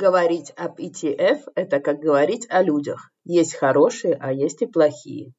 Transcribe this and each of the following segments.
Говорить об ETF – это как говорить о людях. Есть хорошие, а есть и плохие.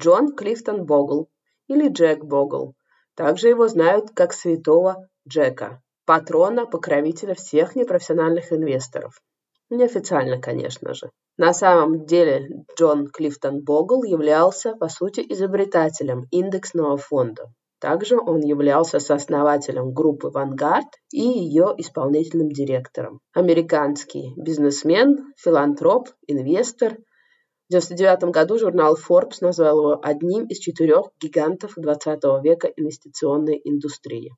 Джон Клифтон Богл или Джек Богл. Также его знают как святого Джека, патрона, покровителя всех непрофессиональных инвесторов. Неофициально, конечно же. На самом деле Джон Клифтон Богл являлся, по сути, изобретателем индексного фонда. Также он являлся сооснователем группы «Вангард» и ее исполнительным директором. Американский бизнесмен, филантроп, инвестор. В 1999 году журнал Forbes назвал его одним из четырех гигантов 20 века инвестиционной индустрии.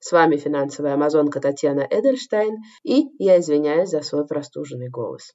С вами финансовая амазонка Татьяна Эдельштейн, и я извиняюсь за свой простуженный голос.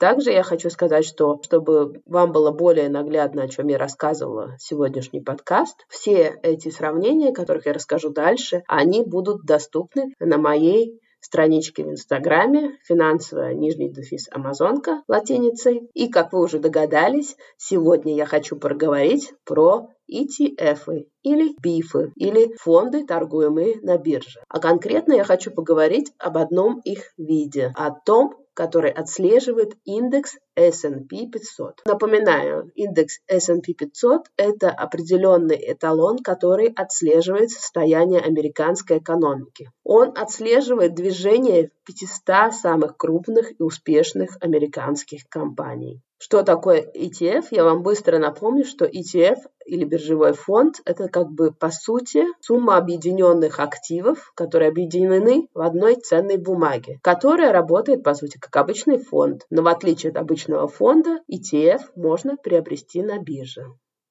Также я хочу сказать, что чтобы вам было более наглядно, о чем я рассказывала сегодняшний подкаст, все эти сравнения, которых я расскажу дальше, они будут доступны на моей страничке в Инстаграме финансовая нижний дефис Амазонка латиницей. И, как вы уже догадались, сегодня я хочу проговорить про ETF или БИФы, или фонды, торгуемые на бирже. А конкретно я хочу поговорить об одном их виде, о том, который отслеживает индекс S&P 500. Напоминаю, индекс S&P 500 – это определенный эталон, который отслеживает состояние американской экономики. Он отслеживает движение 500 самых крупных и успешных американских компаний. Что такое ETF? Я вам быстро напомню, что ETF или биржевой фонд – это как бы по сути сумма объединенных активов, которые объединены в одной ценной бумаге, которая работает по сути как обычный фонд. Но в отличие от обычного фонда, ETF можно приобрести на бирже.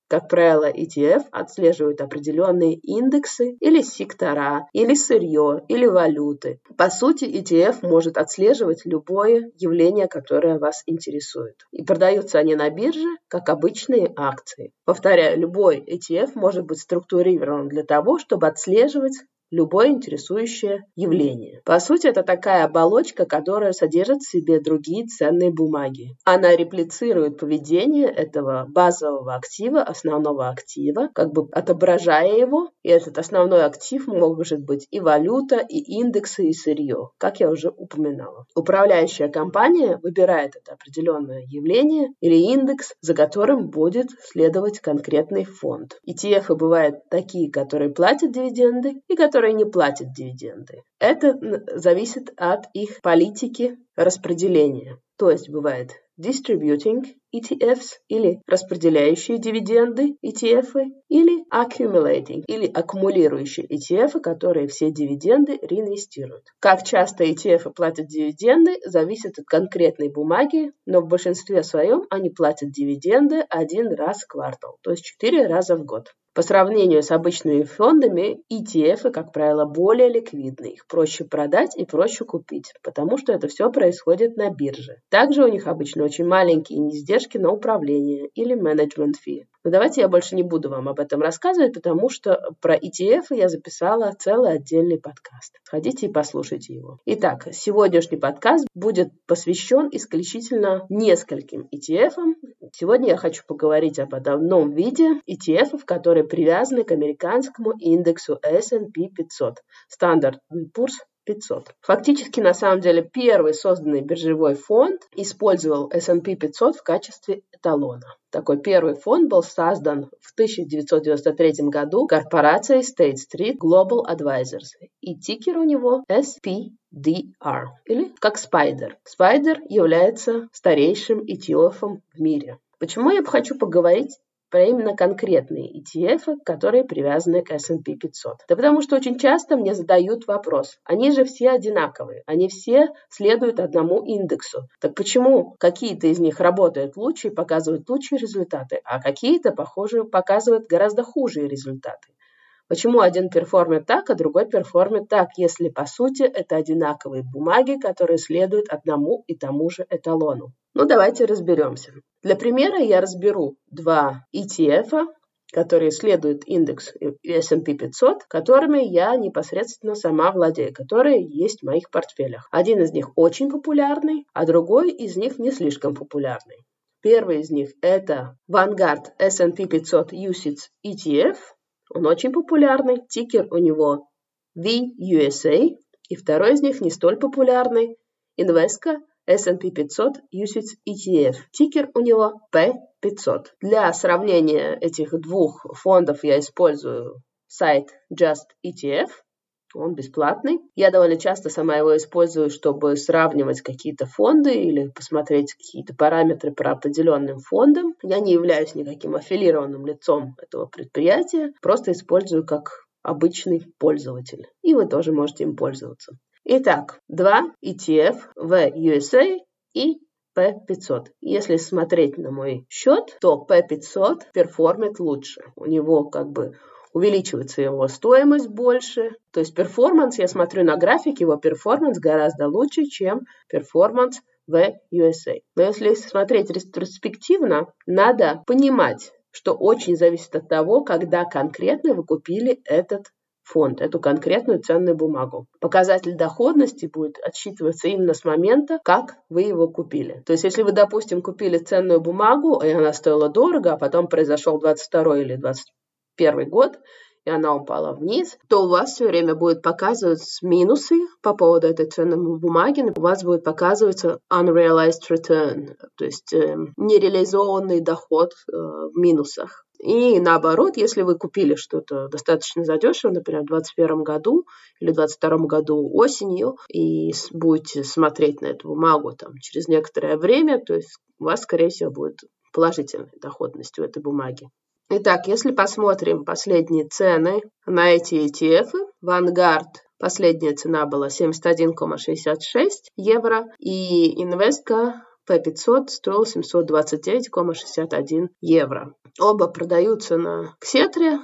Как правило, ETF отслеживают определенные индексы или сектора, или сырье, или валюты. По сути, ETF может отслеживать любое явление, которое вас интересует. И продаются они на бирже, как обычные акции. Повторяю, любой ETF может быть структурирован для того, чтобы отслеживать любое интересующее явление. По сути, это такая оболочка, которая содержит в себе другие ценные бумаги. Она реплицирует поведение этого базового актива, основного актива, как бы отображая его. И этот основной актив может быть и валюта, и индексы, и сырье, как я уже упоминала. Управляющая компания выбирает это определенное явление или индекс, за которым будет следовать конкретный фонд. ETF бывают такие, которые платят дивиденды и которые которые не платят дивиденды. Это зависит от их политики распределения. То есть бывает distributing ETFs или распределяющие дивиденды ETF или accumulating или аккумулирующие ETF, которые все дивиденды реинвестируют. Как часто ETF платят дивиденды, зависит от конкретной бумаги, но в большинстве своем они платят дивиденды один раз в квартал, то есть четыре раза в год. По сравнению с обычными фондами, ETF, как правило, более ликвидны. Их проще продать и проще купить, потому что это все происходит на бирже. Также у них обычно очень маленькие издержки на управление или менеджмент фи. Но давайте я больше не буду вам об этом рассказывать, потому что про ETF я записала целый отдельный подкаст. Сходите и послушайте его. Итак, сегодняшний подкаст будет посвящен исключительно нескольким ETF. Сегодня я хочу поговорить об одном виде ETF, которые привязаны к американскому индексу S&P 500, Standard Poor's 500. Фактически, на самом деле, первый созданный биржевой фонд использовал S&P 500 в качестве эталона. Такой первый фонд был создан в 1993 году корпорацией State Street Global Advisors, и тикер у него SPDR, или как Spider. Spider является старейшим ETF в мире. Почему я хочу поговорить про именно конкретные ETF, которые привязаны к S&P 500. Да потому что очень часто мне задают вопрос, они же все одинаковые, они все следуют одному индексу. Так почему какие-то из них работают лучше и показывают лучшие результаты, а какие-то, похоже, показывают гораздо хуже результаты? Почему один перформит так, а другой перформит так, если по сути это одинаковые бумаги, которые следуют одному и тому же эталону? Ну, давайте разберемся. Для примера я разберу два ETF, которые следуют индекс S&P 500, которыми я непосредственно сама владею, которые есть в моих портфелях. Один из них очень популярный, а другой из них не слишком популярный. Первый из них это Vanguard S&P 500 UCITS ETF. Он очень популярный, тикер у него VUSA. И второй из них не столь популярный, Invesco S&P 500 UCITS ETF. Тикер у него P500. Для сравнения этих двух фондов я использую сайт Just ETF. Он бесплатный. Я довольно часто сама его использую, чтобы сравнивать какие-то фонды или посмотреть какие-то параметры по определенным фондам. Я не являюсь никаким аффилированным лицом этого предприятия, просто использую как обычный пользователь. И вы тоже можете им пользоваться. Итак, два ETF VUSA и P500. Если смотреть на мой счет, то P500 перформит лучше. У него как бы увеличивается его стоимость больше. То есть перформанс, я смотрю на график, его перформанс гораздо лучше, чем перформанс VUSA. Но если смотреть ретроспективно, надо понимать, что очень зависит от того, когда конкретно вы купили этот фонд, эту конкретную ценную бумагу. Показатель доходности будет отсчитываться именно с момента, как вы его купили. То есть, если вы, допустим, купили ценную бумагу, и она стоила дорого, а потом произошел 22 или 21 год, и она упала вниз, то у вас все время будет показывать минусы по поводу этой ценной бумаги. У вас будет показываться unrealized return, то есть э, нереализованный доход э, в минусах. И наоборот, если вы купили что-то достаточно задешево, например, в 2021 году или в 2022 году осенью, и будете смотреть на эту бумагу там, через некоторое время, то есть у вас, скорее всего, будет положительная доходность у этой бумаги. Итак, если посмотрим последние цены на эти ETF, Vanguard последняя цена была 71,66 евро, и Invesco P500 стоил 729,61 евро. Оба продаются на Ксетре,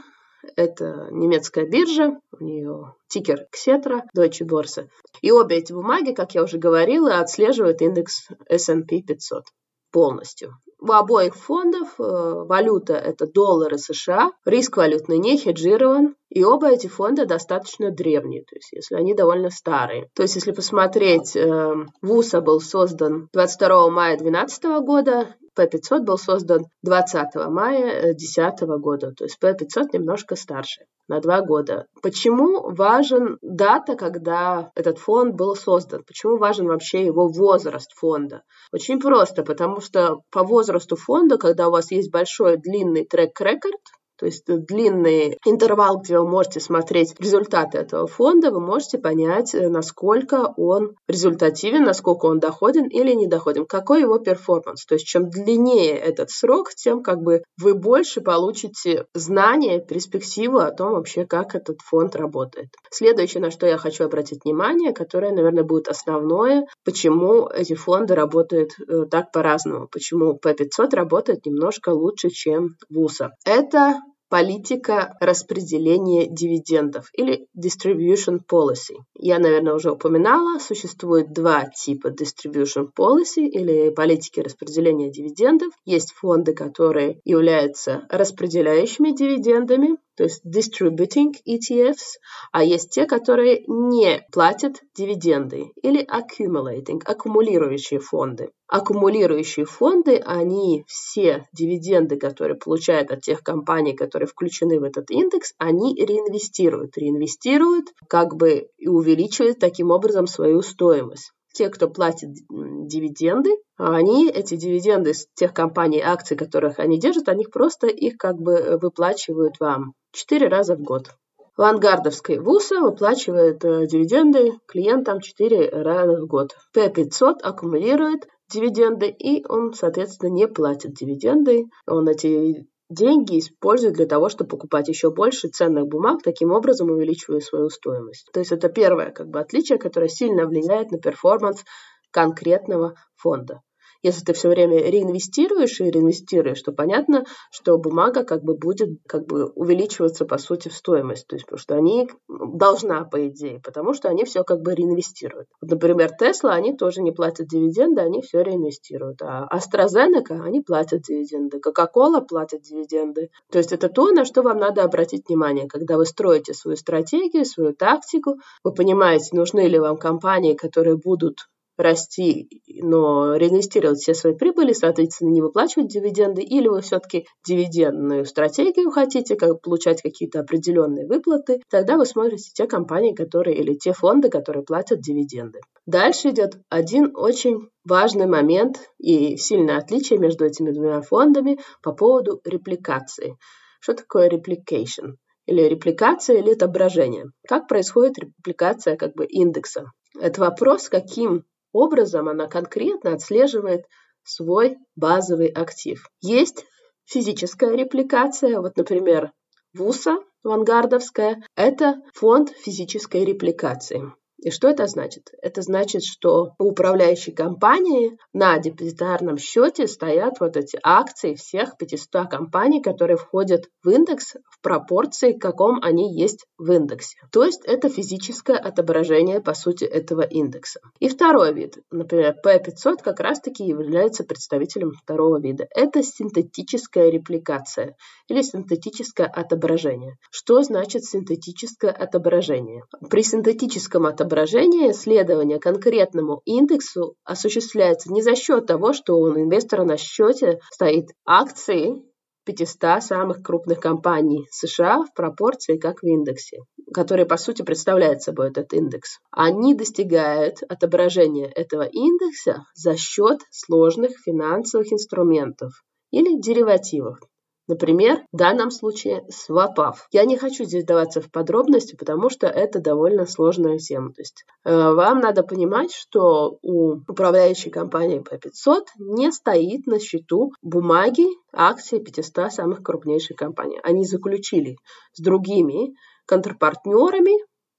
это немецкая биржа, у нее тикер Ксетра, Deutsche Börse. И обе эти бумаги, как я уже говорила, отслеживают индекс S&P 500 полностью. У обоих фондов э, валюта – это доллары США, риск валютный не хеджирован, и оба эти фонда достаточно древние, то есть если они довольно старые. То есть если посмотреть, э, ВУСа был создан 22 мая 2012 года, P500 был создан 20 мая 2010 года, то есть P500 немножко старше, на два года. Почему важен дата, когда этот фонд был создан? Почему важен вообще его возраст фонда? Очень просто, потому что по возрасту фонда, когда у вас есть большой длинный трек-рекорд, то есть длинный интервал, где вы можете смотреть результаты этого фонда, вы можете понять, э, насколько он результативен, насколько он доходен или не доходен, какой его перформанс. То есть чем длиннее этот срок, тем как бы вы больше получите знания, перспективу о том вообще, как этот фонд работает. Следующее, на что я хочу обратить внимание, которое, наверное, будет основное, почему эти фонды работают э, так по-разному, почему P500 работает немножко лучше, чем ВУСа. Это политика распределения дивидендов или distribution policy. Я, наверное, уже упоминала, существует два типа distribution policy или политики распределения дивидендов. Есть фонды, которые являются распределяющими дивидендами, то есть distributing ETFs, а есть те, которые не платят дивиденды или accumulating, аккумулирующие фонды. Аккумулирующие фонды, они все дивиденды, которые получают от тех компаний, которые включены в этот индекс, они реинвестируют. Реинвестируют, как бы и увеличивают таким образом свою стоимость те, кто платит дивиденды, они эти дивиденды с тех компаний, акций, которых они держат, они просто их как бы выплачивают вам четыре раза в год. Vanguard овской VUSA выплачивает э, дивиденды клиентам четыре раза в год. P500 аккумулирует дивиденды, и он, соответственно, не платит дивиденды. Он эти деньги используют для того, чтобы покупать еще больше ценных бумаг, таким образом увеличивая свою стоимость. То есть это первое как бы, отличие, которое сильно влияет на перформанс конкретного фонда. Если ты все время реинвестируешь и реинвестируешь, то понятно, что бумага как бы будет как бы увеличиваться по сути в стоимость. То есть, потому что они должна, по идее, потому что они все как бы реинвестируют. Вот, например, Тесла, они тоже не платят дивиденды, они все реинвестируют. А AstraZeneca, они платят дивиденды. Coca-Cola платят дивиденды. То есть это то, на что вам надо обратить внимание, когда вы строите свою стратегию, свою тактику, вы понимаете, нужны ли вам компании, которые будут расти, но реинвестировать все свои прибыли, соответственно, не выплачивать дивиденды, или вы все-таки дивидендную стратегию хотите, как получать какие-то определенные выплаты, тогда вы смотрите те компании, которые или те фонды, которые платят дивиденды. Дальше идет один очень важный момент и сильное отличие между этими двумя фондами по поводу репликации. Что такое replication? Или репликация, или отображение. Как происходит репликация как бы индекса? Это вопрос, каким образом она конкретно отслеживает свой базовый актив. Есть физическая репликация, вот, например, ВУСа, вангардовская, это фонд физической репликации. И что это значит? Это значит, что у управляющей компании на депозитарном счете стоят вот эти акции всех 500 компаний, которые входят в индекс в пропорции, каком они есть в индексе. То есть это физическое отображение, по сути, этого индекса. И второй вид, например, P500 как раз-таки является представителем второго вида. Это синтетическая репликация или синтетическое отображение. Что значит синтетическое отображение? При синтетическом отображении отображение исследования конкретному индексу осуществляется не за счет того, что у инвестора на счете стоит акции 500 самых крупных компаний США в пропорции, как в индексе, который, по сути, представляет собой этот индекс. Они достигают отображения этого индекса за счет сложных финансовых инструментов или деривативов. Например, в данном случае свапав. Я не хочу здесь даваться в подробности, потому что это довольно сложная тема. То есть э, вам надо понимать, что у управляющей компании P500 не стоит на счету бумаги акций 500 самых крупнейших компаний. Они заключили с другими контрпартнерами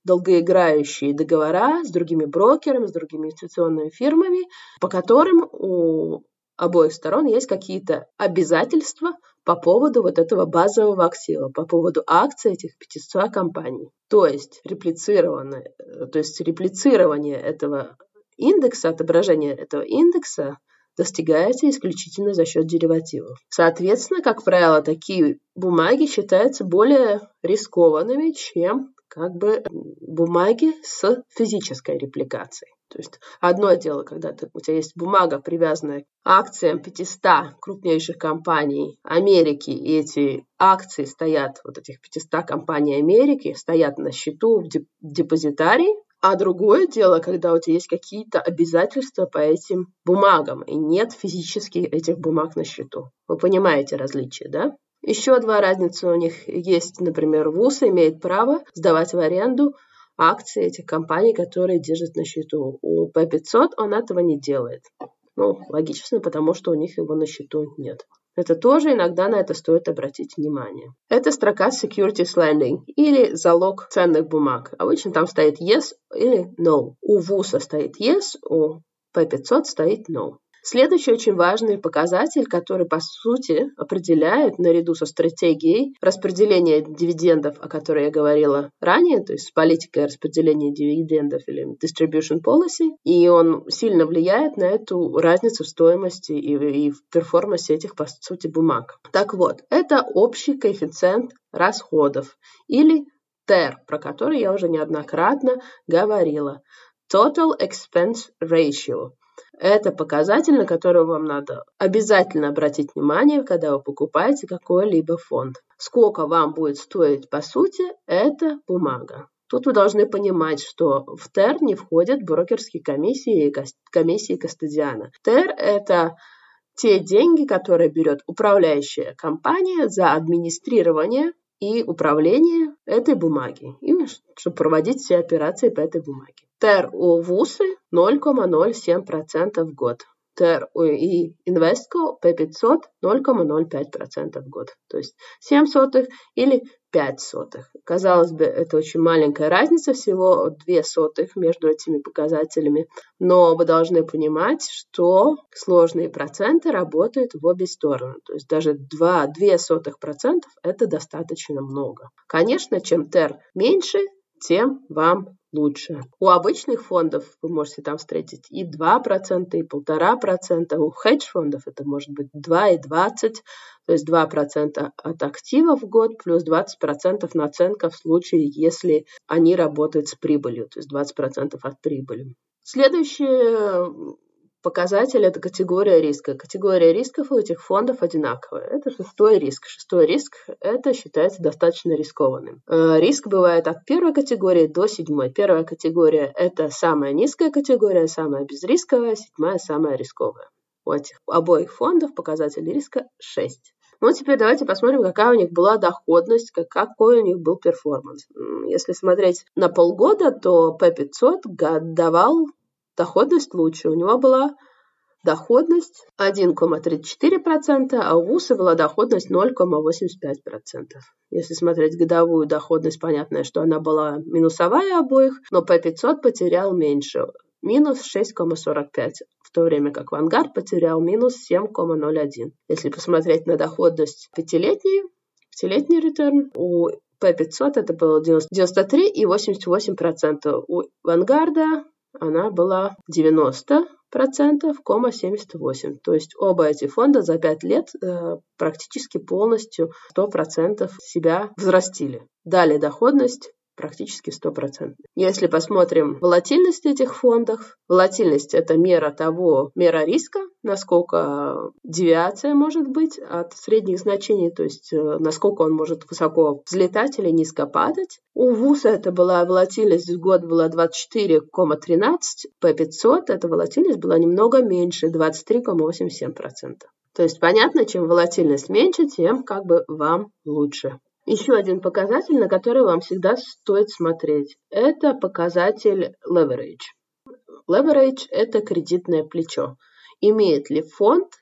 долгоиграющие договора с другими брокерами, с другими инвестиционными фирмами, по которым у обоих сторон есть какие-то обязательства по поводу вот этого базового актива, по поводу акций этих 500 компаний. То есть реплицированное, э, то есть реплицирование этого индекса, отображение этого индекса достигается исключительно за счет деривативов. Соответственно, как правило, такие бумаги считаются более рискованными, чем как бы бумаги с физической репликацией. То есть одно дело, когда ты, у тебя есть бумага, привязанная к акциям 500 крупнейших компаний Америки, и эти акции стоят, вот этих 500 компаний Америки, стоят на счету в депозитарии, а другое дело, когда у тебя есть какие-то обязательства по этим бумагам, и нет физически этих бумаг на счету. Вы понимаете различие, да? Еще два разницы у них есть, например, ВУЗ имеет право сдавать в аренду акции этих компаний, которые держат на счету. У P500 он этого не делает. Ну, логично, потому что у них его на счету нет. Это тоже иногда на это стоит обратить внимание. Это строка Securities Lending или залог ценных бумаг. Обычно там стоит Yes или No. У ВУСа стоит Yes, у P500 стоит No. Следующий очень важный показатель, который, по сути, определяет наряду со стратегией распределения дивидендов, о которой я говорила ранее, то есть политикой распределения дивидендов или distribution policy, и он сильно влияет на эту разницу в стоимости и, и в перформансе этих, по сути, бумаг. Так вот, это общий коэффициент расходов или TER, про который я уже неоднократно говорила. Total Expense Ratio – это показатель, на который вам надо обязательно обратить внимание, когда вы покупаете какой-либо фонд. Сколько вам будет стоить, по сути, эта бумага. Тут вы должны понимать, что в ТЭР не входят брокерские комиссии и комиссии Кастадиана. ТЭР – это те деньги, которые берет управляющая компания за администрирование и управление этой бумаги, и чтобы проводить все операции по этой бумаге. ТЕР у ВУСы 0,07% в год. ТЕР и Инвестко P500 0,05% в год. То есть 7 сотых или 5 сотых. Казалось бы, это очень маленькая разница, всего 2 сотых между этими показателями. Но вы должны понимать, что сложные проценты работают в обе стороны. То есть даже 2, 2 сотых процентов это достаточно много. Конечно, чем ТЕР меньше, тем вам лучше. У обычных фондов вы можете там встретить и 2%, и 1,5%. У хедж-фондов это может быть 2,20%, то есть 2% от активов в год плюс 20% наценка в случае, если они работают с прибылью, то есть 20% от прибыли. Следующий показатель – это категория риска. Категория рисков у этих фондов одинаковая. Это шестой риск. Шестой риск – это считается достаточно рискованным. Э, риск бывает от первой категории до седьмой. Первая категория – это самая низкая категория, самая безрисковая, седьмая – самая рисковая. У этих обоих фондов показатель риска 6. Ну, теперь давайте посмотрим, какая у них была доходность, какой у них был перформанс. Если смотреть на полгода, то P500 давал доходность лучше. У него была доходность 1,34%, а у ВУСа была доходность 0,85%. Если смотреть годовую доходность, понятно, что она была минусовая обоих, но P500 потерял меньше, минус 6,45, в то время как Vanguard потерял минус 7,01. Если посмотреть на доходность пятилетней, пятилетний ретерн, у P500 это было 93 и 88%. У Vanguard она была 90 процентов, 78. То есть оба эти фонда за 5 лет э, практически полностью 100 процентов себя взрастили. Дали доходность практически стопроцентный. Если посмотрим волатильность этих фондов, волатильность – это мера того, мера риска, насколько девиация может быть от средних значений, то есть э, насколько он может высоко взлетать или низко падать. У ВУСа это была волатильность в год была 24,13, P500 эта волатильность была немного меньше, 23,87%. То есть понятно, чем волатильность меньше, тем как бы вам лучше. Еще один показатель, на который вам всегда стоит смотреть, это показатель leverage. Leverage – это кредитное плечо. Имеет ли фонд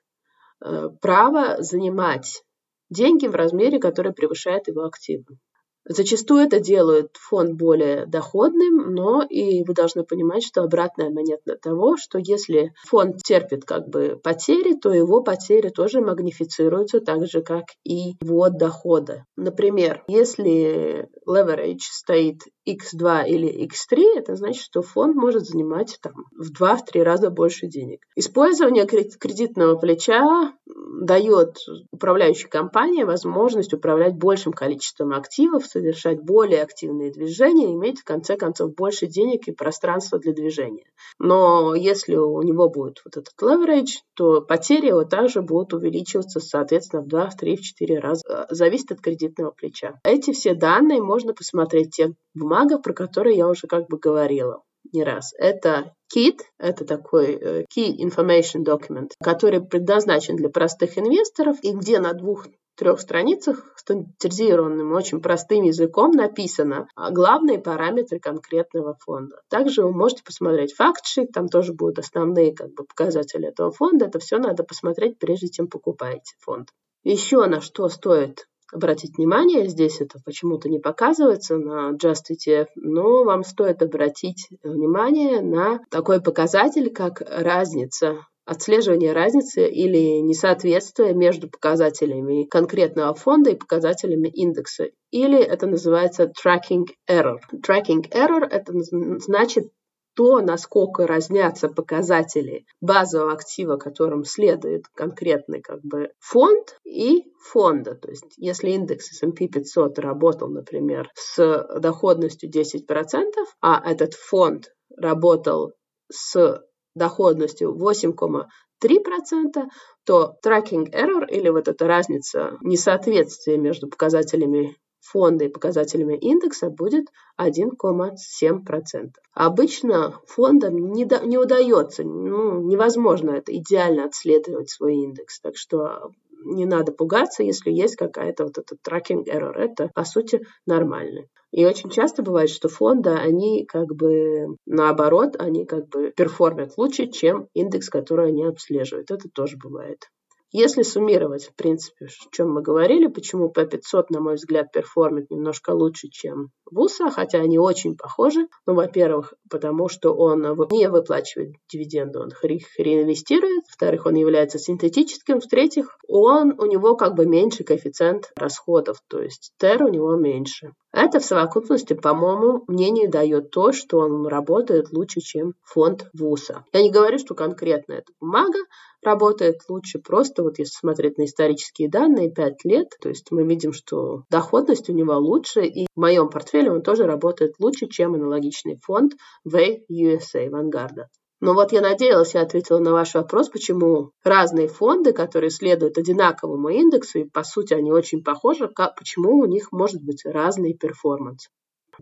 э, право занимать деньги в размере, который превышает его активы? Зачастую это делает фонд более доходным, но и вы должны понимать, что обратная монета того, что если фонд терпит как бы потери, то его потери тоже магнифицируются так же, как и его доходы. Например, если leverage стоит x2 или x3, это значит, что фонд может занимать там, в 2-3 раза больше денег. Использование кредитного плеча дает управляющей компании возможность управлять большим количеством активов, совершать более активные движения, иметь в конце концов больше денег и пространства для движения. Но если у него будет вот этот leverage, то потери его также будут увеличиваться, соответственно, в 2, в 3, в 4 раза. Зависит от кредитного плеча. Эти все данные можно посмотреть в тех бумагах, про которые я уже как бы говорила не раз. Это KID, это такой э, Key Information Document, который предназначен для простых инвесторов и где на двух трех страницах стандартизированным, очень простым языком написано главные параметры конкретного фонда. Также вы можете посмотреть фактшит, там тоже будут основные как бы, показатели этого фонда. Это все надо посмотреть, прежде чем покупаете фонд. Еще на что стоит обратить внимание, здесь это почему-то не показывается на Just ETF, но вам стоит обратить внимание на такой показатель, как разница отслеживание разницы или несоответствия между показателями конкретного фонда и показателями индекса. Или это называется tracking error. Tracking error – это значит то, насколько разнятся показатели базового актива, которым следует конкретный как бы, фонд и фонда. То есть если индекс S&P 500 работал, например, с доходностью 10%, а этот фонд работал с доходностью 8,3%, то tracking error или вот эта разница несоответствия между показателями фонда и показателями индекса будет 1,7%. Обычно фондам не, до, не удается, ну, невозможно это идеально отследовать свой индекс. Так что не надо пугаться, если есть какая-то вот этот tracking error. Это, по сути, нормально. И очень часто бывает, что фонды, они как бы наоборот, они как бы перформят лучше, чем индекс, который они обслеживают. Это тоже бывает. Если суммировать, в принципе, о чем мы говорили, почему P500, на мой взгляд, перформит немножко лучше, чем ВУСа, хотя они очень похожи. Ну, во-первых, потому что он не выплачивает дивиденды, он реинвестирует. Во-вторых, он является синтетическим. В-третьих, он, у него как бы меньше коэффициент расходов, то есть TER у него меньше. Это в совокупности, по моему мнению, дает то, что он работает лучше, чем фонд ВУСа. Я не говорю, что конкретно эта бумага работает лучше, просто вот если смотреть на исторические данные, 5 лет, то есть мы видим, что доходность у него лучше, и в моем портфеле он тоже работает лучше, чем аналогичный фонд Way USA. Но вот я надеялась, я ответила на ваш вопрос, почему разные фонды, которые следуют одинаковому индексу, и по сути они очень похожи, как, почему у них может быть разный перформанс.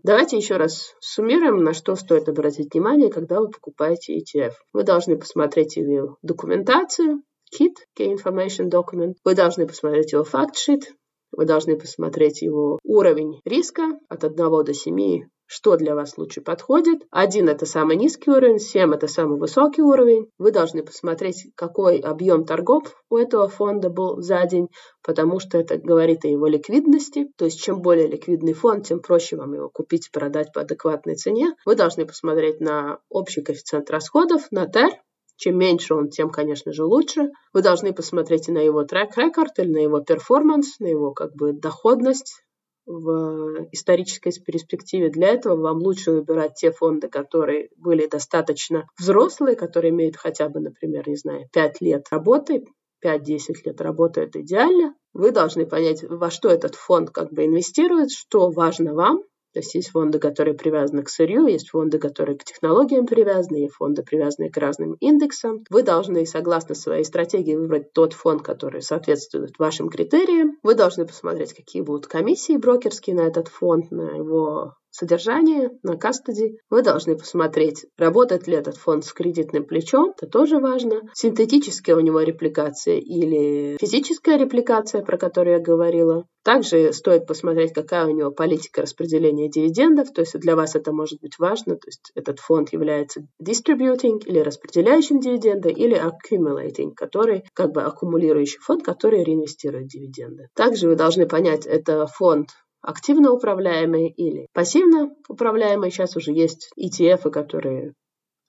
Давайте еще раз суммируем, на что стоит обратить внимание, когда вы покупаете ETF. Вы должны посмотреть его документацию, KIT, Key Information Document. Вы должны посмотреть его факт-шит, вы должны посмотреть его уровень риска от 1 до 7 что для вас лучше подходит. Один – это самый низкий уровень, семь – это самый высокий уровень. Вы должны посмотреть, какой объем торгов у этого фонда был за день, потому что это говорит о его ликвидности. То есть чем более ликвидный фонд, тем проще вам его купить и продать по адекватной цене. Вы должны посмотреть на общий коэффициент расходов, на TER, чем меньше он, тем, конечно же, лучше. Вы должны посмотреть и на его трек-рекорд, или на его перформанс, на его как бы доходность, в исторической перспективе. Для этого вам лучше выбирать те фонды, которые были достаточно взрослые, которые имеют хотя бы, например, не знаю, 5 лет работы, 5-10 лет работы это идеально. Вы должны понять, во что этот фонд как бы инвестирует, что важно вам, то есть есть фонды, которые привязаны к сырью, есть фонды, которые к технологиям привязаны, есть фонды, привязанные к разным индексам. Вы должны, согласно своей стратегии, выбрать тот фонд, который соответствует вашим критериям. Вы должны посмотреть, какие будут комиссии брокерские на этот фонд, на его содержание на кастоди. Вы должны посмотреть, работает ли этот фонд с кредитным плечом, это тоже важно. Синтетическая у него репликация или физическая репликация, про которую я говорила. Также стоит посмотреть, какая у него политика распределения дивидендов, то есть для вас это может быть важно, то есть этот фонд является distributing или распределяющим дивиденды, или accumulating, который как бы аккумулирующий фонд, который реинвестирует дивиденды. Также вы должны понять, это фонд активно управляемые или пассивно управляемые. Сейчас уже есть ETF, которые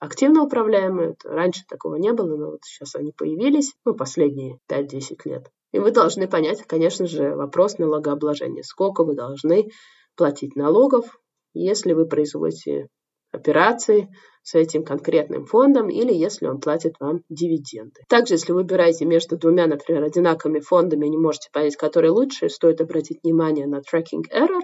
активно управляемые. Раньше такого не было, но вот сейчас они появились, ну, последние 5-10 лет. И вы должны понять, конечно же, вопрос налогообложения. Сколько вы должны платить налогов, если вы производите операции с этим конкретным фондом или если он платит вам дивиденды. Также, если выбираете между двумя, например, одинаковыми фондами и не можете понять, который лучше, стоит обратить внимание на tracking error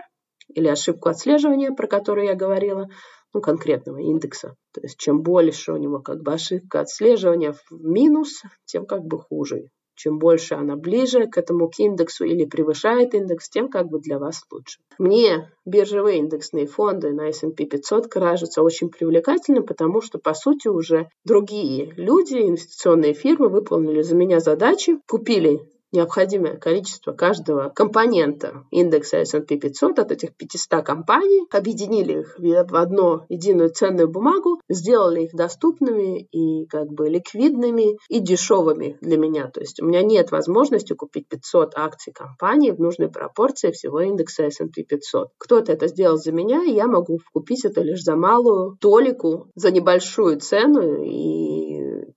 или ошибку отслеживания, про которую я говорила, ну, конкретного индекса. То есть чем больше у него как бы ошибка отслеживания в минус, тем как бы хуже чем больше она ближе к этому к индексу или превышает индекс, тем как бы для вас лучше. Мне биржевые индексные фонды на S&P 500 кажутся очень привлекательным, потому что, по сути, уже другие люди, инвестиционные фирмы выполнили за меня задачи, купили необходимое количество каждого компонента индекса S&P 500 от этих 500 компаний, объединили их в одну единую ценную бумагу, сделали их доступными и как бы ликвидными и дешевыми для меня. То есть у меня нет возможности купить 500 акций компании в нужной пропорции всего индекса S&P 500. Кто-то это сделал за меня, и я могу купить это лишь за малую толику, за небольшую цену и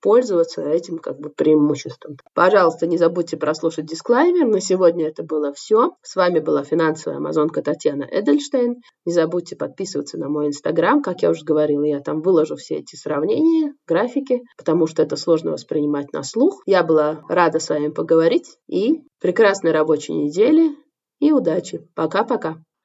пользоваться этим как бы преимуществом. Пожалуйста, не забудьте прослушать дисклаймер. На сегодня это было все. С вами была финансовая амазонка Татьяна Эдельштейн. Не забудьте подписываться на мой инстаграм. Как я уже говорила, я там выложу все эти сравнения, графики, потому что это сложно воспринимать на слух. Я была рада с вами поговорить и прекрасной рабочей недели и удачи. Пока-пока.